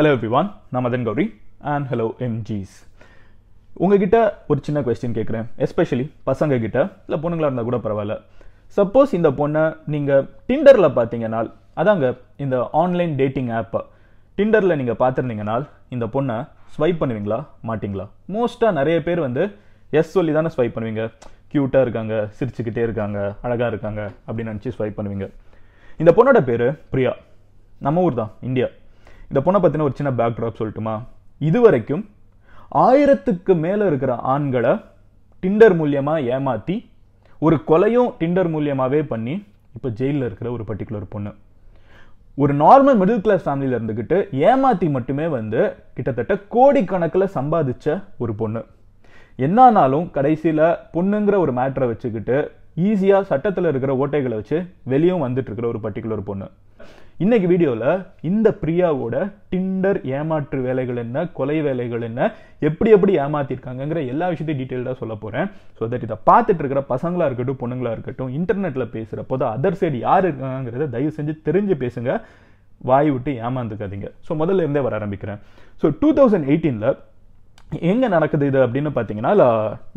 Hello everyone நான் Madan Gowri. And hello எம்ஜிஸ் உங்ககிட்ட ஒரு சின்ன கொஸ்டின் கேட்குறேன் எஸ்பெஷலி பசங்க கிட்ட இல்லை பொண்ணுங்களா இருந்தால் கூட பரவாயில்ல. சப்போஸ் இந்த பொண்ணை நீங்கள் டிண்டரில் பார்த்தீங்கன்னா அதாங்க இந்த ஆன்லைன் டேட்டிங் ஆப்பை டிண்டரில் நீங்கள் பார்த்துருந்தீங்கன்னா இந்த பொண்ணை ஸ்வைப் பண்ணுவீங்களா? மாட்டிங்களா? மோஸ்ட்டாக நிறைய பேர் வந்து எஸ் சொல்லி தானே ஸ்வைப் பண்ணுவீங்க. க்யூட்டாக இருக்காங்க சிரிச்சுக்கிட்டே இருக்காங்க அழகாக இருக்காங்க அப்படின்னு நினச்சி ஸ்வைப் பண்ணுவீங்க. இந்த பொண்ணோட பேர் பிரியா. நம்ம ஊர் தான் இந்தியா. இந்த பொண்ணை பற்றின ஒரு சின்ன பேக்ட்ராப் சொல்லட்டுமா? இது வரைக்கும் ஆயிரத்துக்கு மேலே இருக்கிற ஆண்களை டிண்டர் மூலியமாக ஏமாற்றி ஒரு கொலையும் டிண்டர் மூலியமாகவே பண்ணி இப்போ ஜெயிலில் இருக்கிற ஒரு பர்டிகுலர் பொண்ணு. ஒரு நார்மல் மிடில் கிளாஸ் ஃபேமிலியில் இருந்துக்கிட்டு ஏமாத்தி மட்டுமே வந்து கிட்டத்தட்ட கோடிக்கணக்கில் சம்பாதிச்ச ஒரு பொண்ணு. என்னானாலும் கடைசியில் பொண்ணுங்கிற ஒரு மேட்ரை வச்சுக்கிட்டு ஈஸியாக சட்டத்தில் இருக்கிற ஓட்டைகளை வச்சு வெளியும் வந்துட்டு இருக்கிற ஒரு பர்டிகுலர் பொண்ணு. இன்னைக்கு வீடியோவில் இந்த பிரியாவோட டிண்டர் ஏமாற்று வேலைகள் என்ன கொலை வேலைகள் என்ன எப்படி எப்படி ஏமாத்திருக்காங்கங்கிற எல்லா விஷயத்தையும் டீட்டெயில்டாக சொல்ல போகிறேன் ஸோ தட் இதை பார்த்துட்டு இருக்கிற பசங்களாக இருக்கட்டும் பொண்ணுங்களா இருக்கட்டும் இன்டர்நெட்டில் பேசுகிறப்போ தான் அதர் சைடு யார் இருக்காங்கிறத தயவு செஞ்சு தெரிஞ்சு பேசுங்க. வாய் விட்டு ஏமாந்துக்காதீங்க. ஸோ முதல்ல இருந்தே வர ஆரம்பிக்கிறேன். ஸோ டூ தௌசண்ட் எயிட்டீனில் எங்கே நடக்குது இது அப்படின்னு பார்த்தீங்கன்னா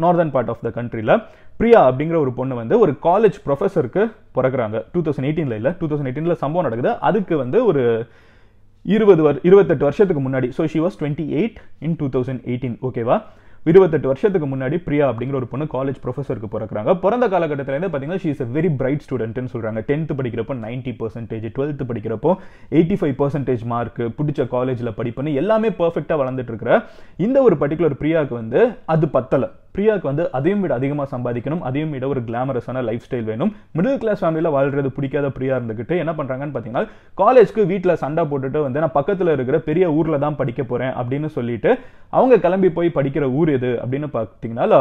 நார்தர்ன் பார்ட் ஆஃப் த கண்ட்ரியில் பிரியா அப்படிங்கிற ஒரு பொண்ணு வந்து ஒரு காலேஜ் ப்ரொஃபஸருக்கு பிறக்கிறாங்க. டூ தௌசண்ட் எயிட்டீனில் இல்லை டூ தௌசண்ட் எயிட்டீனில் சம்பவம் நடக்குது. அதுக்கு வந்து ஒரு இருபது வர் இருபத்தெட்டு வருஷத்துக்கு முன்னாடி. So she was twenty eight in two thousand eighteen ஓகேவா இருபத்தெட்டு வருஷத்துக்கு முன்னாடி பிரியா அப்படிங்கிற ஒரு பொண்ணு காலேஜ் ப்ரொஃபஸருக்கு பிறக்கிறாங்க. பிறந்த காலகட்டத்திலேருந்து பார்த்தீங்கன்னா ஷீ இஸ் வெரி பிரைட் ஸ்டூடெண்ட்னு சொல்கிறாங்க டென்த்து படிக்கிறப்போ நைன்ட்டி பர்சன்டேஜ் டுவெல்த்து படிக்கிறப்போ எயிட்டி ஃபைவ் பர்சன்டேஜ் மார்க் பிடிச்ச காலேஜில் படிப்புன்னு எல்லாமே பர்ஃபெக்டாக வளர்ந்துட்டு இருக்கிற இந்த ஒரு பர்டிகுலர் பிரியாவுக்கு வந்து அது பத்தலை. பிரியாவுக்கு வந்து அதையும் விட அதிகமாக சம்பாதிக்கணும் அதையும் விட ஒரு கிளாமரஸான லைஃப் ஸ்டைல் வேணும். மிடில் கிளாஸ் ஃபேமிலியில் வாழ்றது பிடிக்காத பிரியா இருந்துக்கிட்டு என்ன பண்ணுறாங்கன்னு பார்த்தீங்கன்னா காலேஜ்க்கு வீட்டில் சண்டை போட்டுட்டு வந்து நான் பக்கத்தில் இருக்கிற பெரிய ஊரில் தான் படிக்க போகிறேன் அப்படின்னு சொல்லிட்டு அவங்க கிளம்பி போய் படிக்கிற ஊர் எது அப்படின்னு பார்த்தீங்கன்னா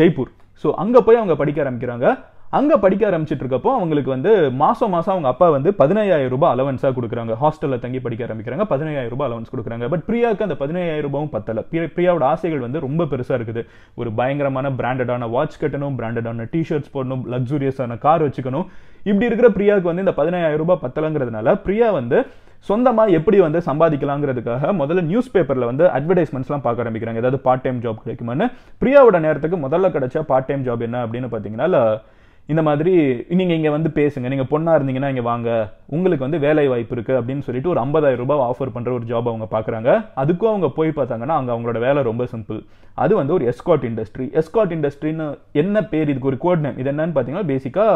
ஜெய்ப்பூர். ஸோ அங்கே போய் அவங்க படிக்க ஆரம்பிக்கிறாங்க. அங்கே படிக்க ஆரம்பிச்சிட்டு இருக்கப்போ அவங்களுக்கு வந்து மாதம் மாதம் அவங்க அப்பா வந்து பதினையாயிரம் ரூபாய் அலவன்ஸாக கொடுக்குறாங்க. ஹாஸ்டலில் தங்கி படிக்க ஆரம்பிக்கிறாங்க. பதினையாயிரம் ரூபாய் அலவன்ஸ் கொடுக்குறாங்க. பட் பிரியாவுக்கு அந்த பதினையாயிரம் ரூபாயும் பத்தல. பிரியா- பிரியாவோட ஆசைகள் வந்து ரொம்ப பெருசாக இருக்குது. ஒரு பயங்கரமான பிராண்டடான வாட்ச் கட்டணும் பிராண்டடான டிஷர்ட்ஸ் போடணும் லக்ஸூரியஸான கார் வச்சுக்கணும். இப்படி இருக்கிற பிரியாவுக்கு வந்து இந்த பதினையாயிரம் ரூபாய் பத்தலைங்கிறதுனால பிரியா வந்து சொந்தமாக எப்படி வந்து சம்பாதிக்கலாங்கிறதுக்காக முதல்ல நியூஸ் பேப்பரில் வந்து அட்வர்டைஸ்மெண்ட்ஸ்லாம் பார்க்க ஆரம்பிக்கிறாங்க. ஏதாவது பார்ட் டைம் ஜாப் கிடைக்குமான்னு. பிரியாவோட நேரத்துக்கு முதல்ல கிடைச்ச பார்ட் டைம் ஜாப் என்ன அப்படின்னு பார்த்தீங்கன்னா இந்த மாதிரி நீங்கள் இங்கே வந்து பேசுங்க. நீங்கள் பொண்ணாக இருந்தீங்கன்னா இங்கே வாங்க. உங்களுக்கு வந்து வேலை வாய்ப்பு இருக்குது அப்படின்னு சொல்லிட்டு ஒரு 50000 ரூபாய் ஆஃபர் பண்ணுற ஒரு ஜாப் அவங்க பார்க்குறாங்க அதுக்கும் அவங்க போய் பார்த்தாங்கன்னா அங்கே அவங்களோட வேலை ரொம்ப சிம்பிள் அது வந்து ஒரு எஸ்காட் இண்டஸ்ட்ரி எஸ்காட் இண்டஸ்ட்ரின்னு என்ன பேர் இதுக்கு ஒரு கோட் நேம் இது என்னன்னு பார்த்தீங்கன்னா பேசிக்காக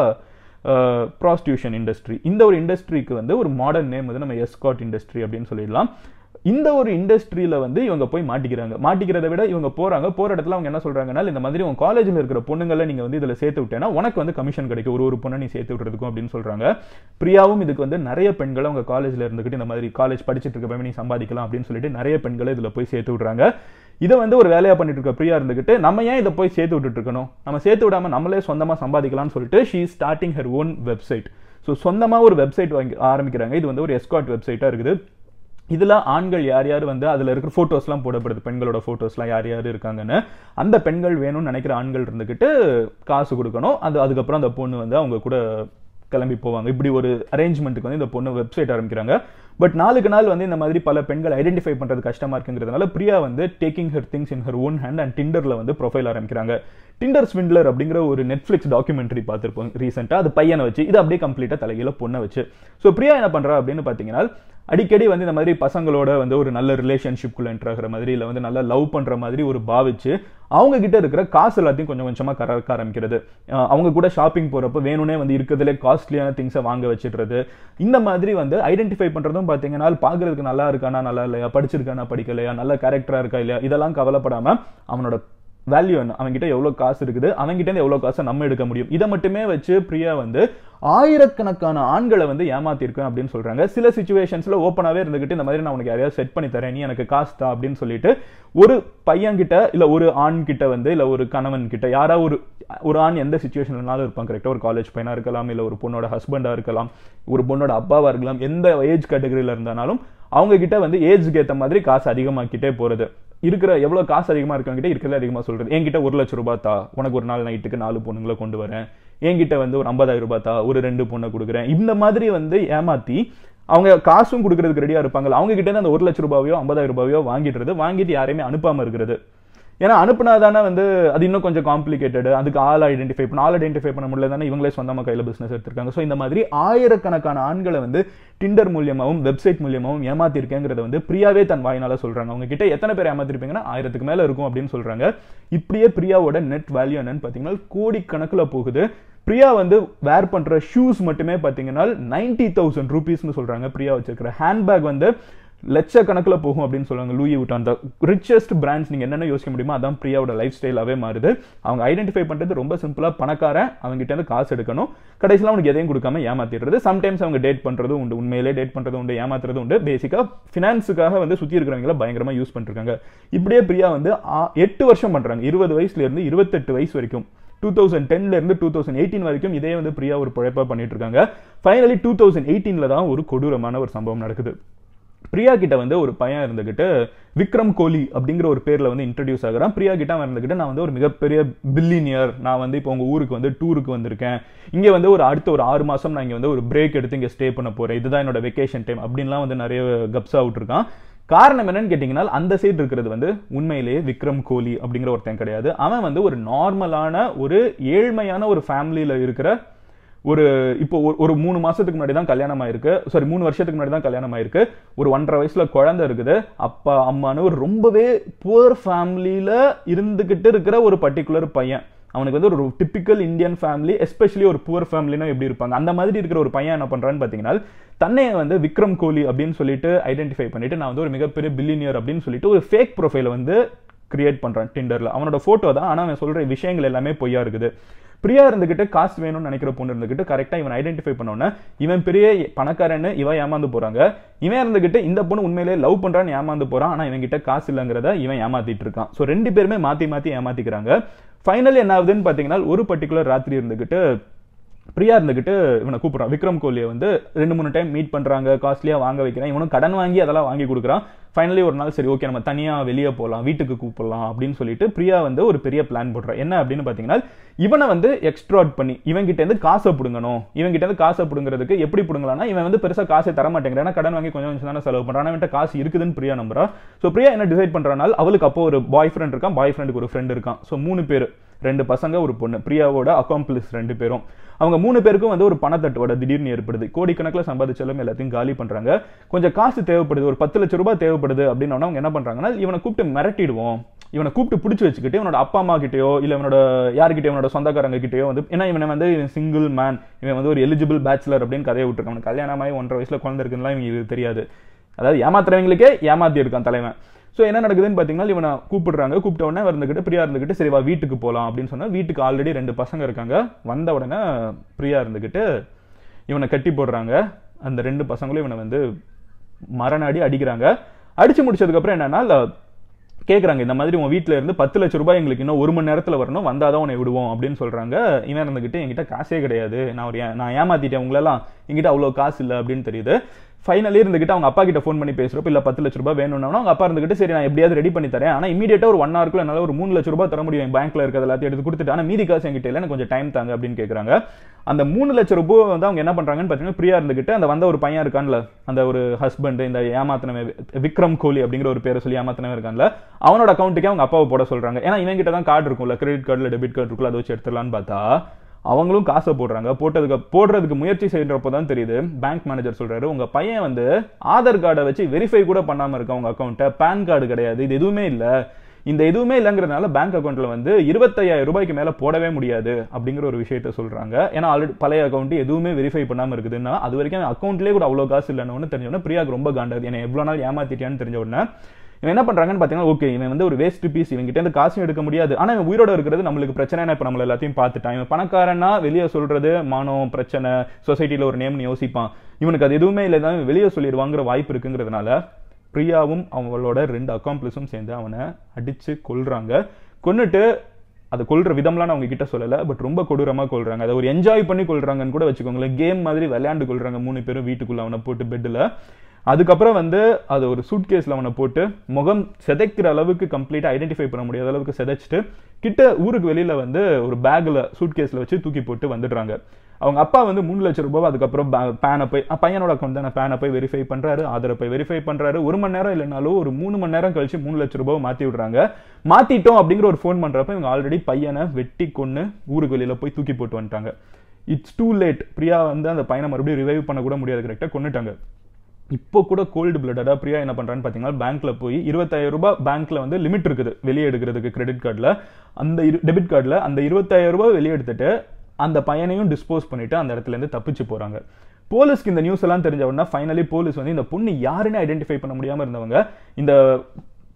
ப்ராஸ்டியூஷன் இண்டஸ்ட்ரி இந்த ஒரு இண்டஸ்ட்ரிக்கு வந்து ஒரு மாடர்ன் நேம் வந்து நம்ம எஸ்காட் இண்டஸ்ட்ரி அப்படின்னு சொல்லிடலாம். இந்த ஒரு இண்டஸ்ட்ரியில வந்து இவங்க போய் மாட்டிக்கிறாங்க. மாட்டிக்கிறத விட இவங்க போறாங்க. போற இடத்துல அவங்க என்ன சொல்றாங்கன்னா இந்த மாதிரி உங்க காலேஜில் இருக்கிற பொண்ணுங்களை நீங்க வந்து இதுல சேர்த்து விட்டேன்னா உனக்கு வந்து கமிஷன் கிடைக்கும். ஒரு ஒரு பொண்ணை நீ சேர்த்து விட்டுறதுக்கும் அப்படின்னு சொல்றாங்க. பிரியாவும் இதுக்கு வந்து நிறைய பெண்களை அவங்க காலேஜ்ல இருந்துகிட்டு இந்த மாதிரி காலேஜ் படிச்சிட்டு இருக்க நீ சம்பாதிக்கலாம் அப்படின்னு சொல்லிட்டு நிறைய பெண்களை இதுல போய் சேர்த்து விடுறாங்க. இதை வந்து ஒரு வேலையா பண்ணிட்டு இருக்க பிரியா இருந்துகிட்டு நம்ம ஏன் இதை போய் சேர்த்து விட்டுட்டு இருக்கணும்? நம்ம சேர்த்து விடாம நம்மளே சொந்தமா சம்பாதிக்கலாம்னு சொல்லிட்டு she starting her own website so சொந்தமாக ஒரு வெப்சைட் வாங்கி ஆரம்பிக்கிறாங்க. இது வந்து ஒரு எஸ்காட் வெப்சைட்டாக இருக்குது. இதில் ஆண்கள் யார் யார் வந்து அதில் இருக்கிற ஃபோட்டோஸ்லாம் போடப்படுது. பெண்களோட ஃபோட்டோஸ்லாம் யார் யார் இருக்காங்கன்னு. அந்த பெண்கள் வேணும்னு நினைக்கிற ஆண்கள் இருந்துக்கிட்டு காசு கொடுக்கணும். அது அதுக்கப்புறம் அந்த பொண்ணு வந்து அவங்க கூட கிளம்பி போவாங்க. இப்படி ஒரு அரேஞ்ச்மெண்ட்டுக்கு வந்து இந்த பொண்ணு வெப்சைட் ஆரம்பிக்கிறாங்க. பட் நாளுக்கு நாள் வந்து இந்த மாதிரி பல பெண்கள் ஐடென்டிஃபை பண்ணுறது கஷ்டமா இருக்குங்கிறதுனால பிரியா வந்து taking her things in her own hand and டிண்டரில் வந்து ப்ரொஃபைல் ஆரம்பிக்கிறாங்க. டிண்டர் ஸ்விண்ட்லர் அப்படிங்கிற ஒரு நெட்ஃப்ளிக்ஸ் டாக்குமெண்ட்ரி பார்த்துருப்போம் ரீசெண்டாக அது பையனை வச்சு இது அப்படியே கம்ப்ளீட்டாக தலைகீழ பொண்ணை வச்சு. ஸோ பிரியா என்ன பண்ணுறா அப்படின்னு பார்த்தீங்கன்னா அடிக்கடி வந்து இந்த மாதிரி பசங்களோட வந்து ஒரு நல்ல ரிலேஷன்ஷிப்குள்ள என்ட்ராகிற மாதிரி இல்லை வந்து நல்லா லவ் பண்ணுற மாதிரி ஒரு பாவிச்சு அவங்க கிட்ட இருக்கிற காசு எல்லாத்தையும் கொஞ்சம் கொஞ்சமாக கறக்க ஆரம்பிக்கிறது. அவங்க கூட ஷாப்பிங் போகிறப்ப வேணும்னே வந்து இருக்கிறதுலே காஸ்ட்லியான திங்ஸை வாங்க வச்சிடுறது. இந்த மாதிரி வந்து ஐடென்டிஃபை பண்ணுறதும் படம் பாத்தீங்கன்னா பாக்குறதுக்கு நல்லா இருக்கானா நல்லா இல்லையா? படிச்சிருக்கானா படிக்கலையா? நல்ல கேரக்டரா இருக்கா இல்லையா? இதெல்லாம் கவலைப்படாம அவனோட வேல்யூ என்ன? அவன்கிட்ட எவ்வளவு காசு இருக்குது? அவன்கிட்ட இருந்து எவ்வளவு காசை நம்ம எடுக்க முடியும்? இதை மட்டுமே வச்சு பிரியா வந்து ஆயிரக்கணக்கான ஆண்களை வந்து ஏமாத்திருக்கேன் அப்படின்னு சொல்றாங்க. சில சுச்சுவேஷன்ஸ்ல ஓப்பனாவே இருந்துகிட்டு இந்த மாதிரி நான் உனக்கு யாரையாவது செட் பண்ணி தரேன் நீ எனக்கு காசு தா அப்படின்னு சொல்லிட்டு ஒரு பையன் கிட்ட இல்ல ஒரு ஆண் கிட்ட வந்து இல்ல ஒரு கணவன் கிட்ட யாரா ஒரு ஒரு ஆண் எந்த சுச்சுவேஷன்லனாலும் இருப்பான் கரெக்டாக ஒரு காலேஜ் பையனா இருக்கலாம் இல்ல ஒரு பொண்ணோட ஹஸ்பண்டா இருக்கலாம் ஒரு பொண்ணோட அப்பாவா இருக்கலாம் எந்த ஏஜ் கேட்டகரியில இருந்தாலும் அவங்க கிட்ட வந்து ஏஜ்க்கு ஏற்ற மாதிரி காசு அதிகமாக்கிட்டே போறது. இருக்கிற எவ்வளோ காசு அதிகமாக இருக்கவங்க இருக்கிறத இருக்கிறதே சொல்கிறது என்கிட்ட ஒரு லட்சம் ரூபாய் தா உனக்கு ஒரு நாள் நைட்டுக்கு நாலு பொண்ணுங்களை கொண்டு வரேன். என்கிட்ட வந்து ஒரு ஐம்பதாயிரம் ரூபாய் தா ஒரு ரெண்டு பொண்ணை கொடுக்குறேன். இந்த மாதிரி வந்து ஏமாத்தி அவங்க காசும் கொடுக்கறதுக்கு ரெடியாக இருப்பாங்க அவங்க கிட்டே அந்த ஒரு லட்ச ரூபாயோ ஐம்பதாயிரம் ரூபாயோ வாங்கிடுறது வாங்கிட்டு யாரையுமே அனுப்பாமல் இருக்கிறது. ஏன்னா அனுப்புனா தானே வந்து அது இன்னும் கொஞ்சம் காம்ப்ளிகேட்டடு அதுக்கு ஆள் ஐடென்டிஃபை பண்ண ஆள் ஐடென்டிஃபை பண்ண முடியல தானே இவங்களே சொந்தமா கையில் பிஸ்னஸ் எடுத்திருக்காங்க. ஸோ இந்த மாதிரி ஆயிரக்கணக்கான ஆண்களை வந்து டிண்டர் மூலியமாகவும் வெப்சைட் மூலியமாகவும் ஏமாத்திருக்கேங்கிறத வந்து பிரியாவே தன் வாயினால சொல்கிறாங்க அவங்க கிட்ட எத்தனை பேர் ஏமாத்திருப்பீங்கன்னா ஆயிரத்துக்கு மேலே இருக்கும் அப்படின்னு சொல்கிறாங்க இப்படியே பிரியாவோட நெட் வேல்யூ என்னன்னு பார்த்தீங்கன்னா கோடிக்கணக்கில் போகுது. பிரியா வந்து வேர் பண்ணுற ஷூஸ் மட்டுமே பார்த்தீங்கன்னா நைன்டி தௌசண்ட் ருபீஸ்னு சொல்கிறாங்க பிரியா வச்சிருக்கிற ஹேண்ட்பேக் வந்து லட்சக்கணக்கில் போகும் அப்படின்னு சொல்லுவாங்க லூயி விட்டான் அந்த ரிச்சஸ்ட் பிராண்ட்ஸ் நீங்கள் என்னென்ன யோசிக்க முடியுமோ அதான் பிரியாவோட லைஃப் ஸ்டைலாகவே மாறுது. அவங்க ஐடென்டிஃபை பண்ணுறது ரொம்ப சிம்பிளாக பணக்காரன் அவங்ககிட்ட இருந்து காசு எடுக்கணும். கடைசியில் அவனுக்கு எதையும் கொடுக்காம ஏமாத்திடுறது. சம்டைம்ஸ் அவங்க டேட் பண்ணுறதும் உண்டு உண்மையிலே டேட் பண்ணுறது உண்டு ஏமாத்துறது உண்டு. பேசிக்காக ஃபினான்ஸுக்காக வந்து சுற்றி இருக்கிறவங்கள பயங்கரமாக யூஸ் பண்ணிருக்காங்க. இப்படியே பிரியா வந்து எட்டு வருஷம் பண்ணுறாங்க இருபது வயசுலேருந்து இருபத்தெட்டு வயசு வரைக்கும். டூ தௌசண்ட் டென்லேருந்து டூ தௌசண்ட் எயிட்டீன் வரைக்கும் இதே வந்து பிரியா ஒரு பிழைப்பாக பண்ணிட்டு இருக்காங்க. ஃபைனலி டூ தௌசண்ட் எயிட்டீனில் தான் ஒரு கொடூரமான ஒரு சம்பவம் நடக்குது. பிரியா கிட்ட வந்து ஒரு பையன் இருந்துகிட்டு விக்ரம் கோலி அப்படிங்கிற ஒரு பேரில் வந்து இன்ட்ரடியூஸ் ஆகிறான். பிரியா கிட்ட அவன் இருந்துகிட்டு நான் வந்து ஒரு மிகப்பெரிய பில்லினியர் நான் வந்து இப்போ உங்கள் ஊருக்கு வந்து டூருக்கு வந்திருக்கேன். இங்கே வந்து ஒரு அடுத்த ஒரு ஆறு மாதம் நான் இங்கே வந்து ஒரு பிரேக் எடுத்து இங்கே ஸ்டே பண்ண போகிறேன் இதுதான் என்னோட வெக்கேஷன் டைம் அப்படின்லாம் வந்து நிறைய கப்ஸாக விட்டுருக்கான். காரணம் என்னன்னு கேட்டிங்கன்னா அந்த சைடு இருக்கிறது வந்து உண்மையிலேயே விக்ரம் கோலி அப்படிங்கிற ஒருத்தன் கிடையாது. அவன் வந்து ஒரு நார்மலான ஒரு ஏழ்மையான ஒரு ஃபேமிலியில் இருக்கிற ஒரு இப்போ ஒரு- ஒரு மூணு மாசத்துக்கு முன்னாடி தான் கல்யாணம் ஆயிருக்கு சாரி மூணு வருஷத்துக்கு முன்னாடி தான் கல்யாணம் ஆயிருக்கு ஒரு ஒன்றரை வயசுல குழந்தை இருக்குது. அப்பா அம்மான்னு ஒரு ரொம்பவே புவர் ஃபேமிலியில இருந்துகிட்டு இருக்கிற ஒரு பர்டிகுலர் பையன். அவனுக்கு வந்து ஒரு டிப்பிக்கல் இந்தியன் ஃபேமிலி எஸ்பெஷலி ஒரு புவர் ஃபேமிலினா எப்படி இருப்பாங்க? அந்த மாதிரி இருக்கிற ஒரு பையன் என்ன பண்றான்னு பாத்தீங்கன்னா தன்னை வந்து விக்ரம் கோலி அப்படின்னு சொல்லிட்டு ஐடென்டிஃபை பண்ணிட்டு நான் வந்து ஒரு மிகப்பெரிய பில்லினியர் அப்படின்னு சொல்லிட்டு ஒரு ஃபேக் ப்ரொஃபைலை வந்து கிரியேட் பண்ணுறான் டிண்டரில் அவனோட ஃபோட்டோ தான் ஆனால் அவன் சொல்கிற விஷயங்கள் எல்லாமே பொய்யா இருக்குது. பிரியா இருந்துக்கிட்டு காசு வேணும்னு நினைக்கிற பொண்ணு இருந்துக்கிட்டு கரெக்டாக இவன் ஐடென்டிஃபை பண்ணோன்னே இவன் பெரிய பணக்காரன்னு இவன் ஏமாந்து போகிறாங்க இவன் இருந்துக்கிட்டு இந்த பொண்ணு உண்மையிலேயே லவ் பண்ணுறான்னு ஏமாந்து போகிறான் ஆனால் இவன் கிட்ட காசு இல்லைங்கிறத இவன் ஏமாத்திட்டு இருக்கான். ஸோ ரெண்டு பேருமே மாற்றி மாற்றி ஏமாத்திக்கிறாங்க. ஃபைனல் என்ன ஆகுதுன்னு பார்த்தீங்கன்னா ஒரு பர்டிகுலர் ராத்திரி இருந்துக்கிட்டு பிரியா இருந்துக்கிட்டு இவனை கூப்பிட்றான். விக்ரம் கோலியை வந்து ரெண்டு மூணு டைம் மீட் பண்ணுறாங்க காஸ்ட்லியாக வாங்க வைக்கிறான். இவனும் கடன் வாங்கி அதெல்லாம் வாங்கி கொடுக்குறான். ஃபைனலி ஒரு நாள் சரி ஓகே நம்ம தனியாக வெளியே போகலாம் வீட்டுக்கு கூப்பிடலாம் அப்படின்னு சொல்லிட்டு பிரியா வந்து ஒரு பெரிய பிளான் போடுறான். என்ன அப்படின்னு பார்த்தீங்கன்னா இவனை வந்து எக்ஸ்ட்ராட் பண்ணி இவன் இருந்து காசை பிடுங்கணும். இவங்கிட்டேருந்து காசை பிடுங்கிறதுக்கு எப்படி பிடுங்கலாம்னா இவன் வந்து பெருசாக காசை தர மாட்டேங்கிறான். ஏன்னா கடன் வாங்கி கொஞ்சம் கொஞ்சம் தானே செலவு பண்ணுறான் அவன்கிட்ட காசு இருக்குதுன்னு பிரியா நம்புறா. ஸோ பிரியா என்ன டிசைட் பண்ணுறனால அவளுக்கு அப்போ ஒரு பாய் ஃப்ரெண்ட் இருக்கான். பாய் ஃப்ரெண்டுக்கு ஒரு ஃப்ரெண்ட் இருக்கான். ஸோ மூணு பேர். ரெண்டு பசங்க ஒரு பொண்ணு. பிரியாவோட அக்காம்பிளிஸ் ரெண்டு பேரும். அவங்க மூணு பேருக்கும் வந்து ஒரு பணத்தட்டுவோட திடீர்னு ஏற்படுது. கோடிக்கணக்கில் சம்பாதிச்சாலும் எல்லாத்தையும் காலி பண்ணுறாங்க கொஞ்சம் காசு தேவைப்படுது. ஒரு பத்து லட்ச ரூபாய் தேவைப்படுது அப்படின்னு அவங்க என்ன பண்ணுறாங்கன்னா இவனை கூப்பிட்டு மிரட்டிடுவோம். இவனை கூப்பிட்டு பிடிச்சி வச்சுக்கிட்டு இவனோட அப்பா அம்மா கிட்டயோ இல்லை இவனோட யார்கிட்டயோ இவனோட சொந்தக்காரங்க கிட்டயோ வந்து ஏன்னா இவனை வந்து சிங்கிள் மேன் இவன் வந்து ஒரு எலிஜிபிள் பேச்சுலர் அப்படின்னு கதையை விட்டுருக்கான். அவனுக்கு ஒன்றரை வயசில் குழந்தை இருக்குன்னா இவங்களுக்கு தெரியாது. அதாவது ஏமாத்துறவங்களுக்கே ஏமாத்தி இருக்கான் தலைவன். ஸோ என்ன நடக்குதுன்னு பார்த்தீங்கன்னா இவனை கூப்பிடுறாங்க. கூப்பிட்ட உடனே இருந்துக்கிட்டு பிரியா இருந்துகிட்டு சரி வா வீட்டுக்கு போகலாம் அப்படின்னு சொன்னால் வீட்டுக்கு ஆல்ரெடி ரெண்டு பசங்க இருக்காங்க. வந்த உடனே பிரியா இருந்துக்கிட்டு இவனை கட்டி போடுறாங்க. அந்த ரெண்டு பசங்களும் இவனை வந்து மரணாடி அடிக்கிறாங்க. அடித்து முடிச்சதுக்கப்புறம் என்னென்னா என்னன்னா இந்த மாதிரி உன் வீட்டில் இருந்து பத்து லட்ச ரூபாய் எங்களுக்கு இன்னும் ஒரு மணி நேரத்தில் வரணும் வந்தால் தான் உன்னை விடுவோம் அப்படின்னு சொல்கிறாங்க இவன் இருந்துக்கிட்டு என்கிட்ட காசே கிடையாது. நான் ஒரு நான் ஏமாத்திட்டேன் உங்களெல்லாம் என்கிட்ட அவ்வளோ காசு இல்லை அப்படின்னு தெரியுது. ஃபைனலி இருந்துகிட்டு அவங்க அப்பா கிட்ட ஃபோன் பண்ணி பேசுகிறப்ப இல்லை பத்து லட்ச ரூபாய் வேணும்னா அவங்க அப்பா இருந்துகிட்டு சரி நான் எப்படியாவது ரெடி பண்ணி தரேன். ஆனால் இமீடியட்டாக ஒரு ஒன் ஹவர்க்குள்ள என்னால் ஒரு மூணு லட்ச ரூபாய் தர முடியும். என் பேங்க்ல இருக்கிறது எல்லாத்தையும் எடுத்து கொடுத்துட்டு ஆனால் மீதி காசு என்கிட்ட இல்லை எனக்கு கொஞ்சம் டைம் தாங்க அப்படின்னு கேட்குறாங்க அந்த மூணு லட்ச ரூபாய் வந்து அவங்க என்ன பண்றாங்கன்னு பார்த்தீங்கன்னா பிரியா இருந்துகிட்டு அந்த வந்த ஒரு பையன் இருக்கான்ல அந்த ஒரு ஹஸ்பண்ட் இந்த ஏமாத்தினவன் விக்ரம் கோலி அப்படிங்கிற ஒரு பேரை சொல்லி ஏமாத்தினவன் இருக்கான்ல அவனோட அக்கௌண்ட்டுக்கே அவங்க அப்பாவை போட சொல்றாங்க. ஏன்னா இவன் கிட்ட தான் கார்டு இருக்கும்ல கிரெடிட் கார்டுல டெபிட் கார்டு இருக்குல்ல அதை வச்சு எடுத்துடலான்னு பார்த்தா அவங்களும் காசை போடுறாங்க. போட்டதுக்கு போடுறதுக்கு முயற்சி செய்கிறப்போ தான் தெரியுது. பேங்க் மேனேஜர் சொல்றாரு உங்க பையன் வந்து ஆதார் கார்டை வச்சு வெரிஃபை கூட பண்ணாம இருக்க உங்க அக்கௌண்ட்டை பேன் கார்டு கிடையாது. இது எதுவுமே இல்லை. இந்த எதுவுமே இல்லைங்கிறதுனால பேங்க் அக்கௌண்ட்ல வந்து இருபத்தையாயிரம் ரூபாய்க்கு மேல போடவே முடியாது. அப்படிங்கிற ஒரு விஷயத்த சொல்றாங்க. ஏன்னா ஆல்ரெடி பழைய அக்கௌண்ட் எதுவுமே வெரிஃபை பண்ணாம இருக்குதுன்னா அது வரைக்கும் அக்கௌண்ட்லேயே கூட அவ்வளோ காசு இல்லைன்னு தெரிஞ்ச உடனே பிரியாக்கு ரொம்ப காண்டாது என்னை எவ்வளோ நாள் ஏமாத்திட்டியான்னு தெரிஞ்ச உடனே இவன் என்ன பண்ணுறாங்கன்னு பார்த்தீங்கன்னா ஓகே இவன் வந்து ஒரு வேஸ்ட் பீஸ் இவன் கிட்ட காசும் எடுக்க முடியாது. ஆனால் இவன் உயிரோட இருக்கிறது நம்மளுக்கு பிரச்சனை. இப்போ நம்மள எல்லாத்தையும் பார்த்துட்டான். இவன் பணக்காரனா வெளியே சொல்கிறது மானம் பிரச்சனை சொசைட்டியில் ஒரு நேம்னு யோசிப்பான். இவனுக்கு அது எதுவுமே இல்லை தான் வெளியே சொல்லிடுவாங்கிற வாய்ப்பு இருக்குங்கிறதுனால பிரியாவும் அவங்களோட ரெண்டு அக்காம்ப்ளிஸும் சேர்ந்து அவனை அடித்து கொல்றாங்க. கொன்னுட்டு அதை கொள்ற விதம்லாம் நான் உங்ககிட்ட சொல்லலை பட் ரொம்ப கொடூரமாக கொள்றாங்க அதை ஒரு என்ஜாய் பண்ணி கொள்றாங்கன்னு கூட வச்சுக்கோங்களேன் கேம் மாதிரி விளையாண்டு கொள்றாங்க மூணு பேரும் வீட்டுக்குள்ள அவனை போட்டு பெட்டில் அதுக்கப்புறம் வந்து அது ஒரு சூட் கேஸில் அவனை போட்டு முகம் செதைக்கிற அளவுக்கு கம்ப்ளீட்டாக ஐடென்டிஃபை பண்ண முடியாத அளவுக்கு செதைச்சிட்டு கிட்ட ஊருக்கு வெளியில் வந்து ஒரு பேக்கில் சூட் கேஸில் வச்சு தூக்கி போட்டு வந்துடுறாங்க. அவங்க அப்பா வந்து மூணு லட்சம் ரூபாய் அதுக்கப்புறம் பேனை போய் பையனோட அக்கௌண்ட் தானே பேனை போய் வெரிஃபை பண்ணுறாரு ஆதரை போய் வெரிஃபை பண்ணுறாரு ஒரு மணி நேரம் இல்லைனாலும் ஒரு மூணு மணி நேரம் கழிச்சு மூணு லட்சம் ரூபாய் மாற்றி விடுறாங்க. மாற்றிட்டோம் அப்படிங்கிற ஒரு ஃபோன் பண்ணுறப்ப இவங்க ஆல்ரெடி பையனை வெட்டி கொண்டு ஊருக்கு வெளியில் போய் தூக்கி போட்டு வந்துட்டாங்க. இட்ஸ் டூ லேட் பிரியா வந்து அந்த பையனை மறுபடியும் ரிவைவ் பண்ண கூட முடியாது கரெக்டாக கொண்டுட்டாங்க இப்போ கூட கோல்டு பிளட்டடாக பிரியா என்ன பண்ணுறான்னு பார்த்தீங்கன்னா பேங்க்கில் போய் இருபத்தாயிரம் ரூபாய் பேங்க்கில் வந்து லிமிட் இருக்குது வெளியே எடுக்கிறதுக்கு கிரெடிட் கார்டில் அந்த டெபிட் கார்டில் அந்த இருபத்தாயிரம் ரூபாய் வெளியே எடுத்துட்டு அந்த பையனையும் டிஸ்போஸ் பண்ணிவிட்டு அந்த இடத்துல இருந்து தப்பிச்சு போகிறாங்க போலீஸ்க்கு இந்த நியூஸ் எல்லாம் தெரிஞ்ச உடனே ஃபைனலி போலீஸ் வந்து இந்த பொண்ணு யாருன்னு ஐடென்டிஃபை பண்ண முடியாமல் இருந்தவங்க இந்த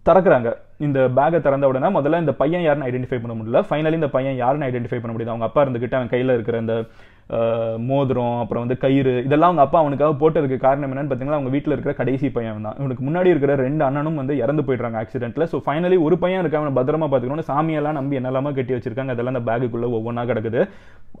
திறக்கிறாங்க. இந்த பேக்கை திறந்த உடனே முதல்ல இந்த பையன் யாருன்னு ஐடென்டிஃபை பண்ண முடியல. ஃபைனலி இந்த பையன் யாருன்னு ஐடென்டிஃபை பண்ண முடியுது? அவங்க அப்பா இருந்துக்கிட்டு அவன் கையில் இருக்கிற அந்த மோதிரம் அப்புறம் வந்து கயிறு இதெல்லாம் அவங்க அப்பா அவனுக்காக போட்டதுக்கு காரணம் என்னன்னு பார்த்தீங்கன்னா அவங்க வீட்டில் இருக்கிற கடைசி பையன் தான் இவனுக்கு முன்னாடி இருக்கிற ரெண்டு அண்ணனும் வந்து இறந்து போயிடுறாங்க ஆக்சிடென்ட்ல ஸோ ஃபைனலி ஒரு பையன் இருக்க அவனை பத்திரமா பார்த்துக்கணும் சாமியெல்லாம் நம்பி என்னெல்லாமோ கட்டி வச்சிருக்காங்க. அதெல்லாம் அந்த பேக்குக்குள்ள ஒவ்வொன்றா கிடக்குது.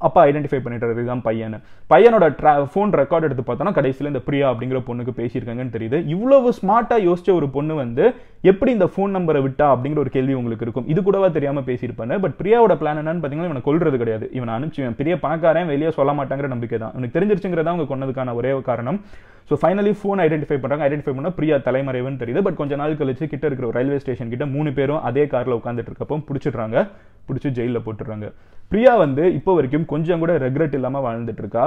அப்பா ஐடென்டிஃபை பண்ணிட்டு இதுதான் பையன் பையனோட ட்ரா ஃபோன் ரெக்கார்ட் எடுத்து பார்த்தோன்னா கடைசியில் இந்த பிரியா அப்படிங்கிற பொண்ணுக்கு பேசியிருக்காங்கன்னு தெரியுது. இவ்வளவு ஸ்மார்ட்டாக யோசிச்ச ஒரு பொண்ணு வந்து எப்படி இந்த ஃபோன் நம்பரை விட்டா அப்படிங்கிற ஒரு கேள்வி உங்களுக்கு இருக்கும். இது கூடவா தெரியாமல் பேசியிருப்பாங்க பட் பிரியாவோட பிளான் என்னன்னு பார்த்தீங்கன்னா இவனை கொல்றது கிடையாது. இவனை அனுப்பிச்சு பெரிய பணக்காரன் வெளியே சொல்ல மாட்டாங்கிற நம்பிக்கை தான். இவனுக்கு தெரிஞ்சிருச்சுங்கிறதா அவங்க கொன்னதுக்கான ஒரே ஒரு காரணம் ஸோ ஃபைனலி ஃபோன் ஐடென்டிஃபை பண்ணுறாங்க ஐடென்டிஃபை பண்ணால் பிரியா தலைமறைவுன்னு தெரியுது. பட் கொஞ்ச நாள் கழிச்சு கிட்ட இருக்கிற ஒரு ரயில்வே ஸ்டேஷன் கிட்ட மூணு பேரும் அதே காரில் உட்காந்துட்டு இருக்கப்போ பிடிச்சிடுறாங்க. பிடிச்சி ஜெயிலில் போட்டுடுறாங்க. பிரியா வந்து இப்போ வரைக்கும் கொஞ்சம் கூட ரெக்ரெட் இல்லாமல் வாழ்ந்துட்டு இருக்கா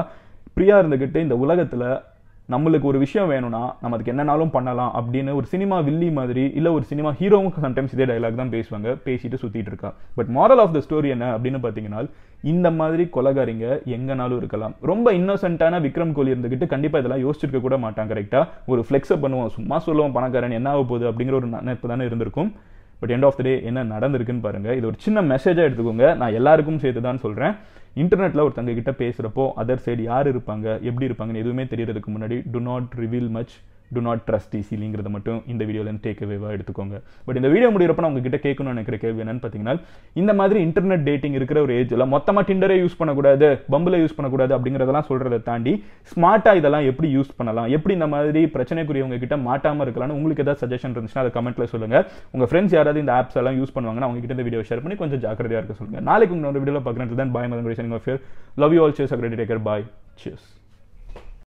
பிரியா இருந்துக்கிட்டு இந்த உலகத்தில் நம்மளுக்கு ஒரு விஷயம் வேணும்னா நம்ம அதுக்கு என்னனாலும் பண்ணலாம் அப்படின்னு ஒரு சினிமா வில்லி மாதிரி இல்லை ஒரு சினிமா ஹீரோவும் சம்டைம்ஸ் இதே டைலாக் தான் பேசுவாங்க பேசிட்டு சுற்றிட்டு இருக்கா. But moral of the story என்ன அப்படின்னு பார்த்தீங்கன்னா இந்த மாதிரி கொலகாரிங்க எங்கனாலும் இருக்கலாம். ரொம்ப இன்னோசென்ட்டான விக்ரம் கோலி இருந்துக்கிட்டு கண்டிப்பாக இதெல்லாம் யோசிச்சிருக்க கூட மாட்டாங்க கரெக்டாக ஒரு ஃபிளெக்ஸப் பண்ணுவோம் சும்மா சொல்லுவோம் பணக்காரன் என்ன ஆக போகுது அப்படிங்கிற ஒரு நினைப்பு தானே இருந்திருக்கும். But end of the day என்ன நடந்திருக்குன்னு பாருங்க. இது ஒரு சின்ன மெசேஜா எடுத்துக்கோங்க. நான் எல்லாருக்கும் சேர்த்து தான் சொல்றேன் இன்டர்நெட்ல ஒருத்தங்க கிட்ட பேசுறப்போ அதர் சைடு யார் இருப்பாங்க எப்படி இருப்பாங்கன்னு எதுவுமே தெரியறதுக்கு முன்னாடி do not reveal much do not trust ஈஸிலிங்கிறத மட்டும் இந்த வீடியோலேருந்து டேக் அவேவாக எடுத்துக்கோங்க. பட் இந்த வீடியோ முடிகிறப்ப நான் உங்ககிட்ட கேட்கணும்னு நினைக்கிற கேள்வி என்னன்னு பார்த்தீங்கன்னா இந்த மாதிரி இன்டர்நெட் டேட்டிங் இருக்கிற ஒரு ஏஜில் மொத்தமாக டிண்டரே யூஸ் பண்ணக்கூடாது பம்பில் யூஸ் பண்ணக்கூடாது அப்படிங்கிறதெல்லாம் சொல்றதை தாண்டி ஸ்மார்ட்டாக இதெல்லாம் எப்படி யூஸ் பண்ணலாம் எப்படி இந்த மாதிரி பிரச்சனைக்குரியவங்க கிட்ட மாட்டாமல் இருக்கலாம்னு உங்களுக்கு ஏதாவது சஜஷன் இருந்துச்சுன்னா அதை கமெண்ட்ல சொல்லுங்க. உங்க ஃப்ரெண்ட்ஸ் யாராவது இந்த ஆப்ஸ் எல்லாம் யூஸ் பண்ணுவாங்கன்னா அவங்க கிட்ட இந்த வீடியோ ஷேர் பண்ணி கொஞ்சம் ஜாக்கிரதையாக இருக்க சொல்லுங்க. நாளைக்கு உங்களோட வீடியோவில் பார்க்குறது தான் bye Madan love you all chase அக்ரெடி டேக்கர் பாய் சேஸ்